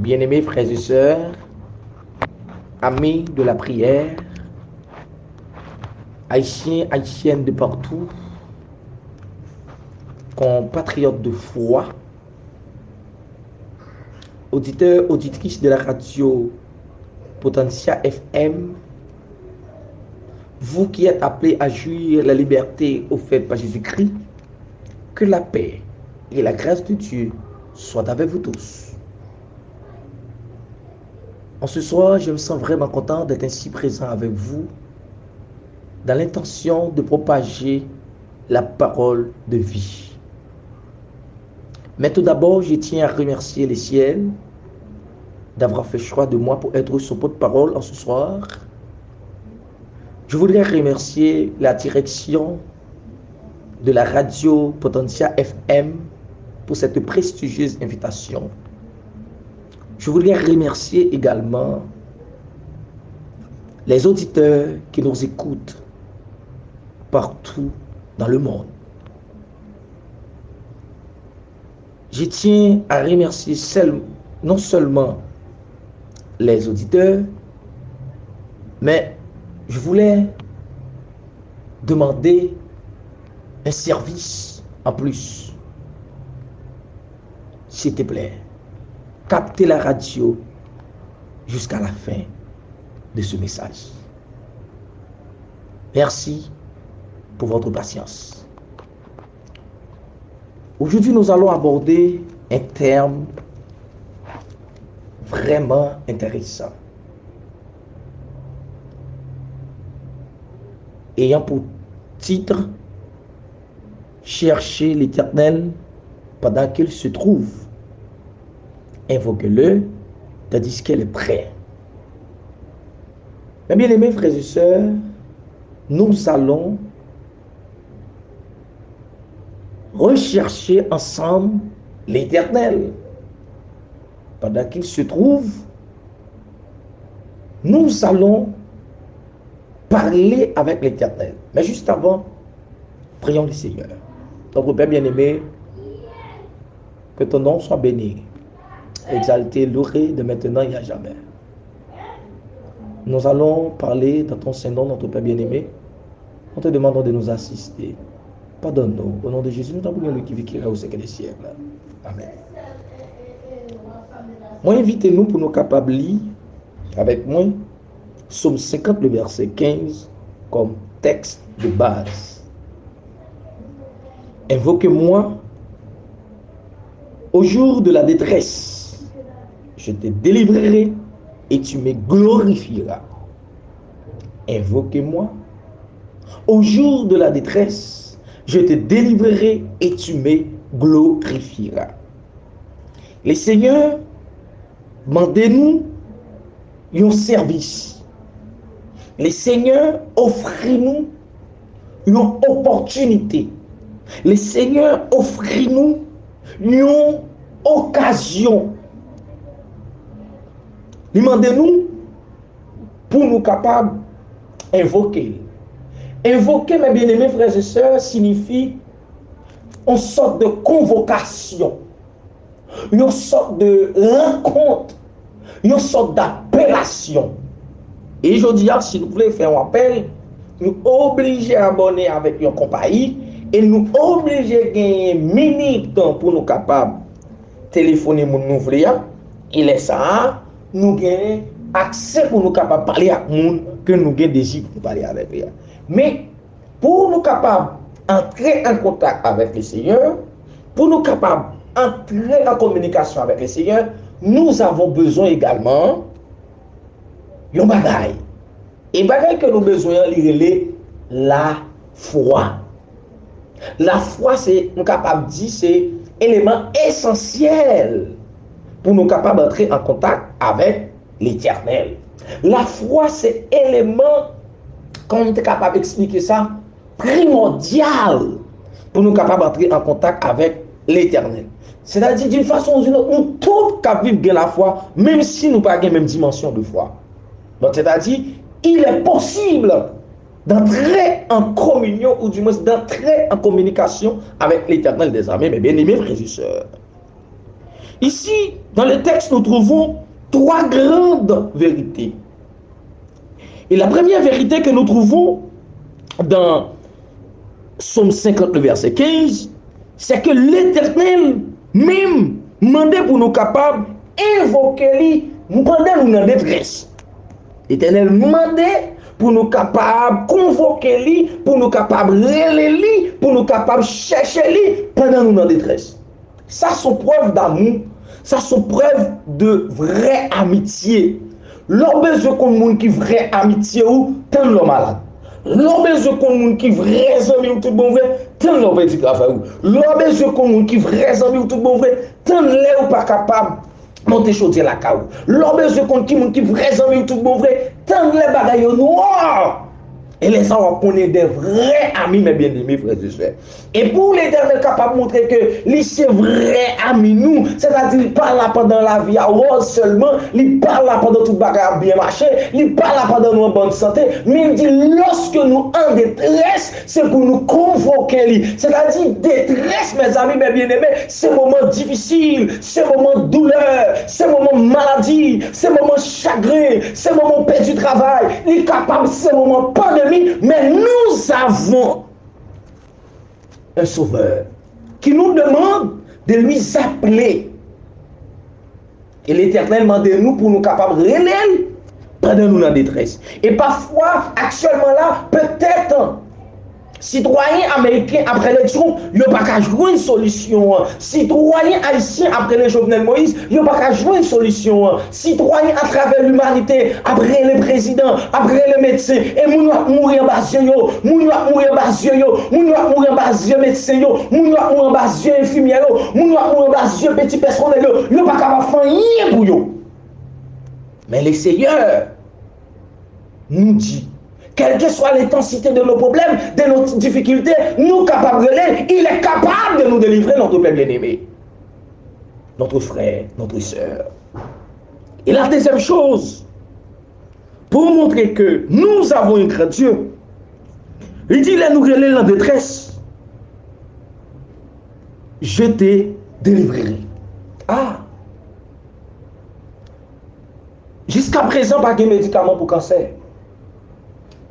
Bien-aimés frères et sœurs, amis de la prière, haïtiens, haïtiennes de partout, compatriotes de foi, auditeurs, auditrices de la radio Potentia FM, vous qui êtes appelés à jouir la liberté offerte par Jésus-Christ, que la paix et la grâce de Dieu soient avec vous tous. En ce soir, je me sens vraiment content d'être ainsi présent avec vous dans l'intention de propager la parole de vie. Mais tout d'abord, je tiens à remercier les ciels d'avoir fait choix de moi pour être son porte-parole en ce soir. Je voudrais remercier la direction de la radio Potentia FM pour cette prestigieuse invitation. Je voudrais remercier également les auditeurs qui nous écoutent partout dans le monde. Je tiens à remercier non seulement les auditeurs, mais je voulais demander un service en plus. S'il te plaît, captez la radio jusqu'à la fin de ce message. Merci pour votre patience. Aujourd'hui, nous allons aborder un terme vraiment intéressant. Ayant pour titre Chercher l'Éternel pendant qu'il se trouve. Invoquez-le tandis qu'elle est prête. Mes bien-aimés frères et sœurs, nous allons rechercher ensemble l'Éternel. Pendant qu'il se trouve, nous allons parler avec l'Éternel. Mais juste avant, prions le Seigneur. Notre Père bien-aimé, que ton nom soit béni, exalté, loué de maintenant et à jamais. Nous allons parler dans ton Saint-Nom, notre Père bien-aimé. Nous te demandons de nous assister. Pardonne-nous. Au nom de Jésus, nous t'en lui qui qui au siècle des siècles. Amen. Moi, invitez-nous pour nous capables lire avec moi Somme 50, le verset 15, comme texte de base. Invoque-moi au jour de la détresse. Je te délivrerai et tu me glorifieras. Invoque-moi au jour de la détresse. Je te délivrerai et tu me glorifieras. Les seigneurs, demandez-nous un service. Les seigneurs, offrez-nous une opportunité. Les seigneurs, offrez-nous une occasion. Li mande nou pou nou kapab invoke. Invoke, mè bienemè frèz et sèr, signifi yon sort de konvokasyon, yon sort de renkont, yon sort d'apelasyon. E jodi ak, si nou vle fè yon apel, nou oblige abone avèk yon kompayi, e nou oblige genye minitan pou nou kapab telefone moun nou vle ya, e lè sa an, nou genye akse pou nou kapab pale ak moun ke nou gen desi pou pale avek li. Men, pou nou kapab entre en kontak avek le Seigneur, pou nou kapab entre en komunikasyon avek le Seigneur, nou avon bezon egalman yon bagay. E bagay ke nou bezon li rele la fwa. La fwa se, nou kapab di, se eleman esensyel pour nous capables d'entrer en contact avec l'éternel. La foi, c'est élément, comme on est capable d'expliquer ça, primordial pour nous capables d'entrer en contact avec l'éternel. C'est-à-dire, d'une façon ou d'une autre, nous tous qu'à vivre la foi, même si nous pas la même dimension de foi. Donc, c'est-à-dire, il est possible d'entrer en communion, ou du moins d'entrer en communication avec l'éternel des armées, mais bien aimés frères et sœurs. Ici, dans le texte, nous trouvons trois grandes vérités. Et la première vérité que nous trouvons dans Somme 50, verset 15, c'est que l'Éternel même mandait pour nous capables invoquer lui pendant nous dans détresse. L'Éternel mandait pour nous capables convoquer lui, pour nous capables relayer lui, pour nous capables chercher lui pendant nous dans détresse. Sa son preuve d'amou, sa son preuve de vre amitye. Lò bezè kon moun ki vre amitye ou, ten lò malade. Lò bezè kon moun ki vre zami ou tout bon vre, ten lò pe di grave ou. Lò bezè kon moun ki vre zami ou tout bon vre, ten lè ou pa kapab. Monte chodye la ka ou. Lò bezè kon ki moun ki vre zami ou tout bon vre, ten lè bagay ou nou. Et les on connaît des vrais amis, mes bien-aimés, frères et sœurs. Et pour l'éternel capable de montrer que les vrais amis, nous, c'est-à-dire, il parle pendant la vie à rose seulement, il parle pendant tout bagarre bien marché, il parle pendant nous en bonne santé, mais il dit, lorsque nous en détresse, c'est pour nous convoquer, c'est-à-dire, détresse, mes amis, mes bien-aimés, c'est moment difficile, c'est moment douleur, c'est moment maladie, c'est moment chagrin, c'est moment paix du travail, il est capable, c'est moment pandémie, mais nous avons un sauveur qui nous demande de lui appeler. Et l'éternel demande nous pour nous capables de pendant nous en détresse. Et parfois, actuellement là, peut-être Citoyen Ameriken apre leksyon, yo pa ka jwen solisyon. Citoyen Haitien apre le Jovenel Moïse, yo pa ka jwen solisyon. Citoyen atraver l'humanite, apre le prezident, apre le medsen, e moun yo ak mouri an basye yo, moun yo ak mouri an basye yo, moun yo ak mouri an basye medsen yo, moun yo ak mouri an basye infimier yo, moun yo ak mouri an basye peti personel yo, yo pa ka pa fanyen pou yo. Men le seyeur nou di, quelle que soit l'intensité de nos problèmes, de nos difficultés, nous capables de il est capable de nous délivrer, notre père bien-aimé, notre frère, notre soeur. Et la deuxième chose, pour montrer que nous avons un grand Dieu, il dit, là, nous relais en détresse. Je t'ai délivré. Ah! Jusqu'à présent, pas de médicament pour cancer.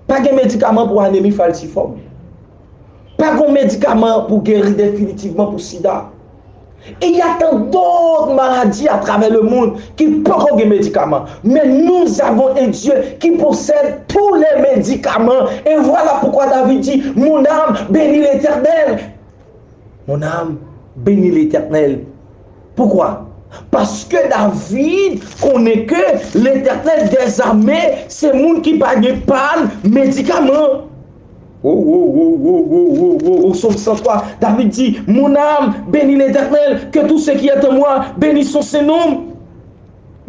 Pas de médicament pour anémie falciforme. Pas de médicament pour guérir définitivement pour sida. Il y a tant d'autres maladies à travers le monde qui peuvent de médicaments. Mais nous avons un Dieu qui possède tous les médicaments. Et voilà pourquoi David dit, mon âme bénit l'éternel. Mon âme bénit l'éternel. Pourquoi? Paske David konen ke l'Eternel des amè, se moun ki bagye pan medikaman. Oh, oh, oh, oh, oh, oh, oh, oh, Somme 103, David di, Mon âme, bénis l'Eternel, que tout ce qui est en moi, bénissons ses noms.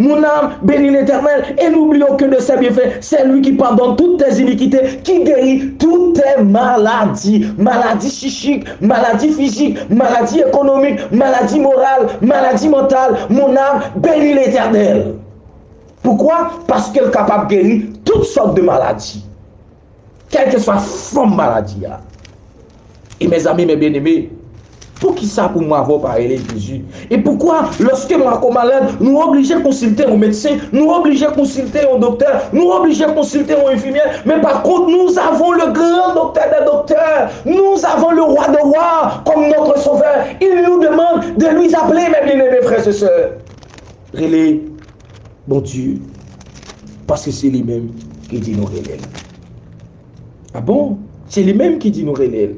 Mon âme bénit l'éternel et n'oublions que de ses bienfaits. C'est lui qui pardonne toutes tes iniquités, qui guérit toutes tes maladies. Maladies psychiques, maladies physiques, maladies économiques, maladies morales, maladies mentales. Mon âme bénit l'éternel. Pourquoi? Parce qu'elle est capable de guérir toutes sortes de maladies. Quelle que soit la forme maladie. Et mes amis, mes bien-aimés, pour qui ça pour moi avoir parlé Jésus? Et pourquoi, lorsque moi comme malade, nous obligés de consulter un médecin, nous obligés de consulter un docteur, nous obligés de consulter un infirmière, mais par contre, nous avons le grand docteur des docteurs, nous avons le roi de rois comme notre sauveur. Il nous demande de lui appeler, mes bien-aimés frères et sœurs. Relais, bon Dieu, parce que c'est lui-même qui dit nous relais. Ah bon? C'est lui-même qui dit nous relais.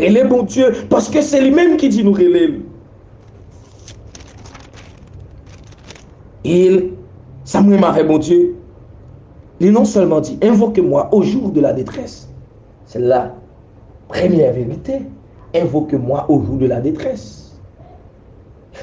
Relais bon Dieu, parce que c'est lui-même qui dit nous relais. Il, ça m'a fait bon Dieu. Il non seulement dit, invoquez-moi au jour de la détresse. C'est la première vérité. Invoquez-moi au jour de la détresse.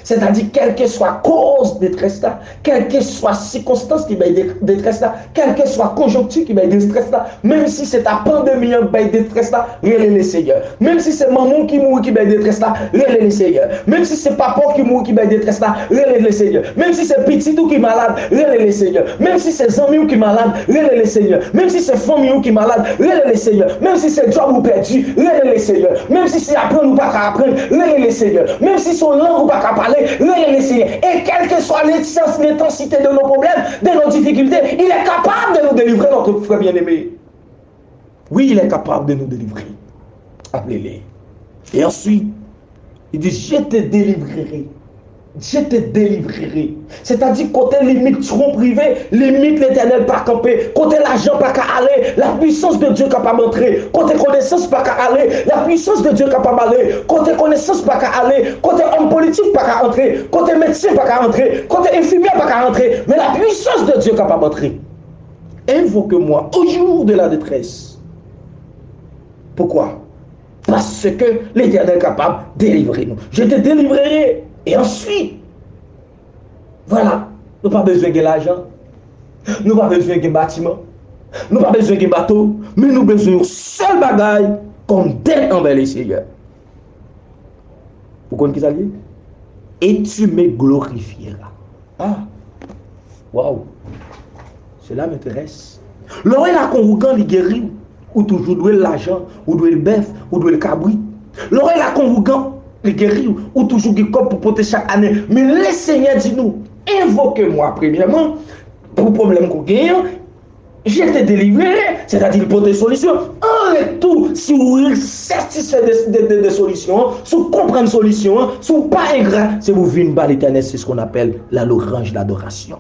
C'est-à-dire, quelle que soit cause détresse là, quelle que soit circonstance qui va détresse là, quelle que soit conjoncture qui va détresse là, même si c'est ta pandémie qui va détresse là, relais le Seigneur. Même si c'est maman qui mourit qui va détresse là, relais le Seigneur. Même si c'est papa qui mourit qui va détresse là, relais le Seigneur. Même si c'est petit ou qui est malade, relais le Seigneur. Même si c'est amis qui est malade, relais le Seigneur. Même si c'est famille qui est malade, relais le Seigneur. Même si c'est job ou perdu, relais le Seigneur. Même si c'est apprendre ou pas apprendre, relais le Seigneur. Même si son langue ou pas parler, parler, le Seigneur. Et quelle que soit l'intensité de nos problèmes, de nos difficultés, il est capable de nous délivrer, notre frère bien-aimé. Oui, il est capable de nous délivrer. Appelez-les. Et ensuite, il dit, je te délivrerai je te délivrerai. C'est-à-dire, côté limite tronc privé, limite l'éternel pas camper, côté l'argent pas qu'à aller, la puissance de Dieu capable d'entrer, côté connaissance pas qu'à aller, la puissance de Dieu capable aller, côté connaissance pas qu'à aller, côté homme politique pas qu'à entrer, côté médecin pas qu'à entrer, côté infirmier pas qu'à entrer, mais la puissance de Dieu capable d'entrer. Invoque-moi au jour de la détresse. Pourquoi? Parce que l'éternel est capable de délivrer nous. Je te délivrerai. Et ensuite, voilà, nous pas besoin de l'argent, nous pas besoin de bâtiment, nous pas besoin de bateau, mais nous besoin de seul bagaille comme dette envers les seigneurs. Vous comprenez qui ça dit Et tu me glorifieras. Ah, waouh, cela m'intéresse. L'oreille la convoquant les guérir, ou toujours doué l'argent, ou doué le bœuf, ou doué le cabri. L'oreille la convoquant guérir ou toujours qui pour porter chaque année. Mais le Seigneur dit nous, invoquez-moi premièrement pour problème qu'on gagne. Je te délivrerai, c'est-à-dire pour des solutions. En retour, si vous satisfait des de, solutions, si vous comprenez solution, si vous pas ingrat, c'est vous vivez par l'éternel, c'est ce qu'on appelle la l'orange, l'adoration.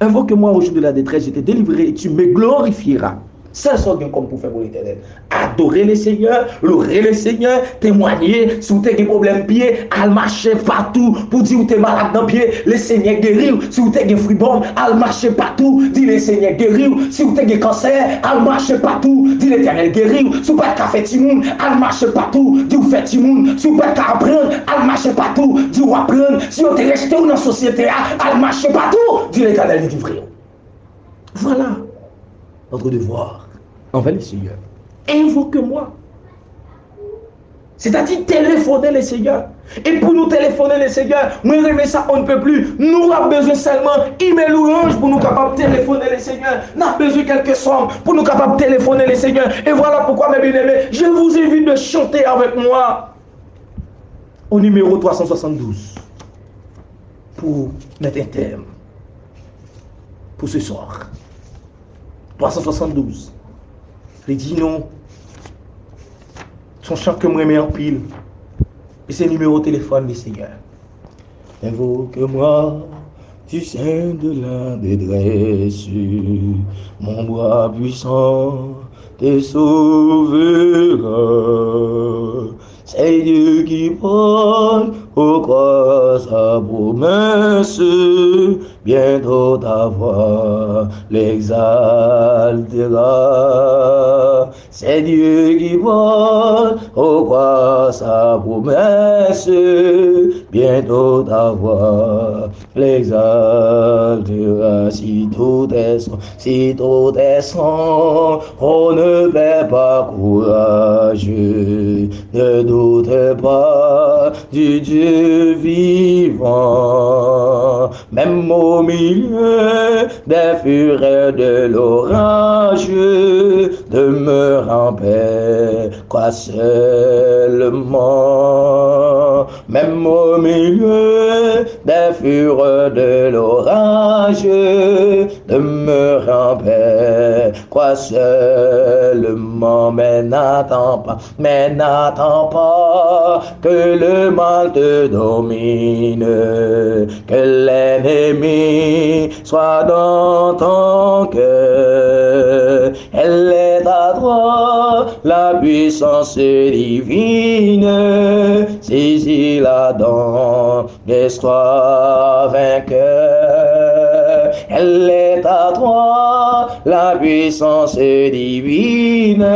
Invoque-moi au jour de la détresse, je te délivrerai et tu me glorifieras. C'est ça qu'on comme pour faire pour l'éternel. Adorer le Seigneur, louer le Seigneur, témoigner, si vous avez des problèmes pied, aller marcher partout pour dire que vous êtes malade dans pied, le Seigneur guérit. Si vous avez des fribom, aller marcher partout, dire le Seigneur guérit. Si vous avez des cancers, aller marcher partout, dire l'éternel guérit. Si vous n'avez pas fait timoun, aller marcher partout, dire vous faites timoun. Si vous n'avez pas apprendre, aller marcher partout, dire vous apprendre. Si vous êtes resté dans la société, aller marcher partout, dire l'éternel guérit. Voilà. Notre devoir envers le Seigneur. Invoque-moi. C'est-à-dire téléphoner le Seigneur. Et pour nous téléphoner le Seigneur, moi remets ça, on ne peut plus. Nous avons besoin seulement email louange pour nous capables de téléphoner le Seigneur. Nous avons besoin de quelques sommes pour nous capables de téléphoner le Seigneur. Et voilà pourquoi, mes bien-aimés, je vous invite de chanter avec moi au numéro 372 pour mettre un terme pour ce soir. 372. Il dit non. Son chant que moi mets en pile. Et c'est le numéro de téléphone du Seigneur. Invoque-moi du sein de la détresse, mon bras puissant te sauvera. C'est Dieu qui parle au croix sa promesse, bientôt ta voix l'exaltera. C'est Dieu qui parle au croix sa promesse, bientôt ta voix l'exaltera. Si tout est son, si tout est son, on ne perd pas courage, ne doute pas du Dieu vivant, même au milieu des fureurs de l'orage, demeure en paix, quoi seulement, même au milieu des fureurs de l'orage, demeure en paix, quoi seulement, mais n'attends pas, mais n'attends pas que le mal te domine, que l'ennemi soit dans ton cœur. Elle est à toi, la puissance divine, saisis-la dans l'histoire vainqueur. Elle est à toi, la puissance divine,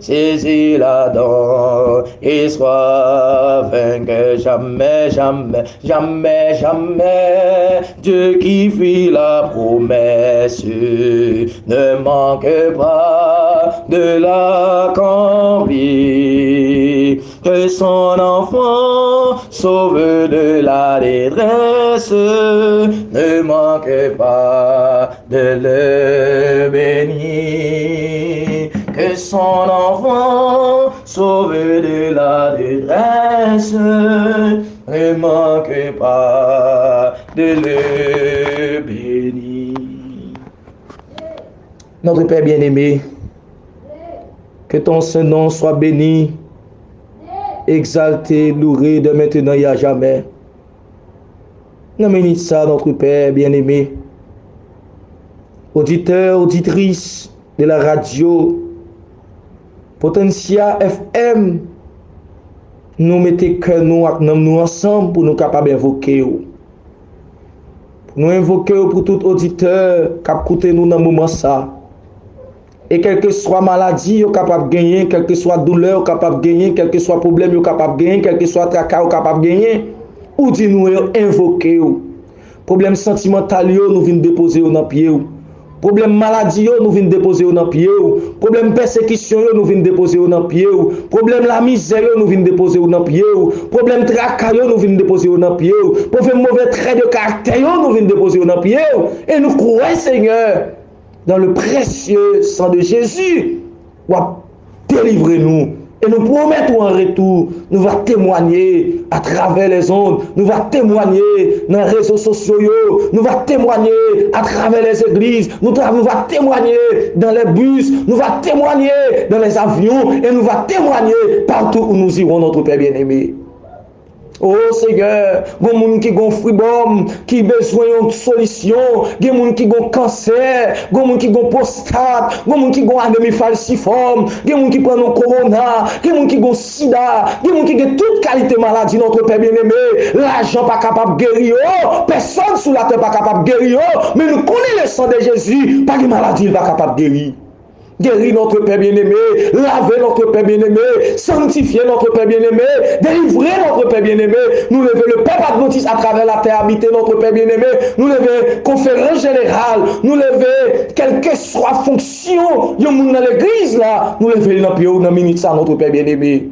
saisis-la dans et sois vainqueur. Jamais, jamais, jamais, jamais, Dieu qui fit la promesse ne manque pas de l'accomplir. Que son enfant sauve de la détresse ne manque pas de le bénir. Que son enfant sauve de la détresse ne manquez pas de le bénir. Notre Père bien-aimé, que ton Saint-Nom soit béni, exalté, loué de maintenant et à jamais. Nous ça, notre Père bien-aimé. auditeurs, auditrices de la radio Potentia FM, nous mettez que nous nous ensemble pour nous capables d'invoquer. Nous invoquer pour tout auditeur qui nous dans le moment ça. Et quelle que soit maladie, capable de gagner, quelle que soit douleur, capable de gagner, quel que soit problème, capable de gagner, quel que soit tracas, capable de gagner, ou dit nous invoquer. Problème sentimental, nous venons déposer dans pied. Problem maladi yo nou vin depoze yo nan piye yo. Problem persekisyon yo nou vin depoze yo nan piye yo. Problem la mizer yo nou vin depoze yo nan piye yo. Problem traka yo nou vin depoze yo nan piye yo. Problem mouve tre de karakter yo nou vin depoze yo nan piye yo. E nou kouwe, Seigneur, dan le presye san de Jezu. Wap, delivre nou. Et nous promettons en retour, nous va témoigner à travers les ondes, nous va témoigner dans les réseaux sociaux, nous va témoigner à travers les églises, nous, nous va témoigner dans les bus, nous va témoigner dans les avions et nous va témoigner partout où nous irons, notre Père bien-aimé. Oh Seigneur, gen moun ki gon fribom, ki bezwen yon solisyon, gen moun ki gon kanser, gen moun ki gon prostat, gen moun ki gon anemi falsiform, gen moun ki prenon korona, gen moun ki gon sida, gen moun ki gen tout kalite maladi notre Père bien-aimé. L'argent pas capable de guérir, oh! personne sous la terre pas capable de guérir, oh! mais nous connaissons le sang de Jésus, pas de maladie, il pas capable de guérir. guéris notre Père bien-aimé, lavez notre Père bien-aimé, sanctifiez notre Père bien-aimé, délivrez notre Père bien-aimé. Nous levons le peuple adventiste à travers la terre habiter notre Père bien-aimé. Nous lever conférence générale, nous lever quelle que soit fonction, il nous dans l'église là, nous lever dans le dans minute ça, notre Père bien-aimé.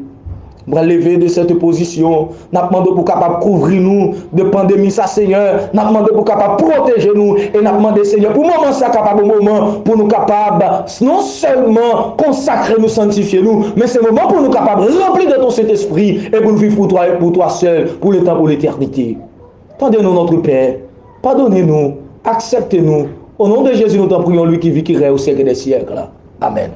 Va lever de cette position. N'a demandé pour capable couvrir nous de pandémie ça Seigneur. N'a demandé pour capable protéger nous et n'a demandé Seigneur pour moment ça capable moment pour nous capable non seulement consacrer nous sanctifier nous, mais c'est moment pour nous capable remplir de ton Saint-Esprit et pour nous vivre pour toi et pour toi seul pour le temps pour l'éternité. Tendez-nous notre Père. Pardonnez-nous. Acceptez-nous. Au nom de Jésus, nous t'en prions, lui qui vit, qui règne au siècle des siècles. Amen.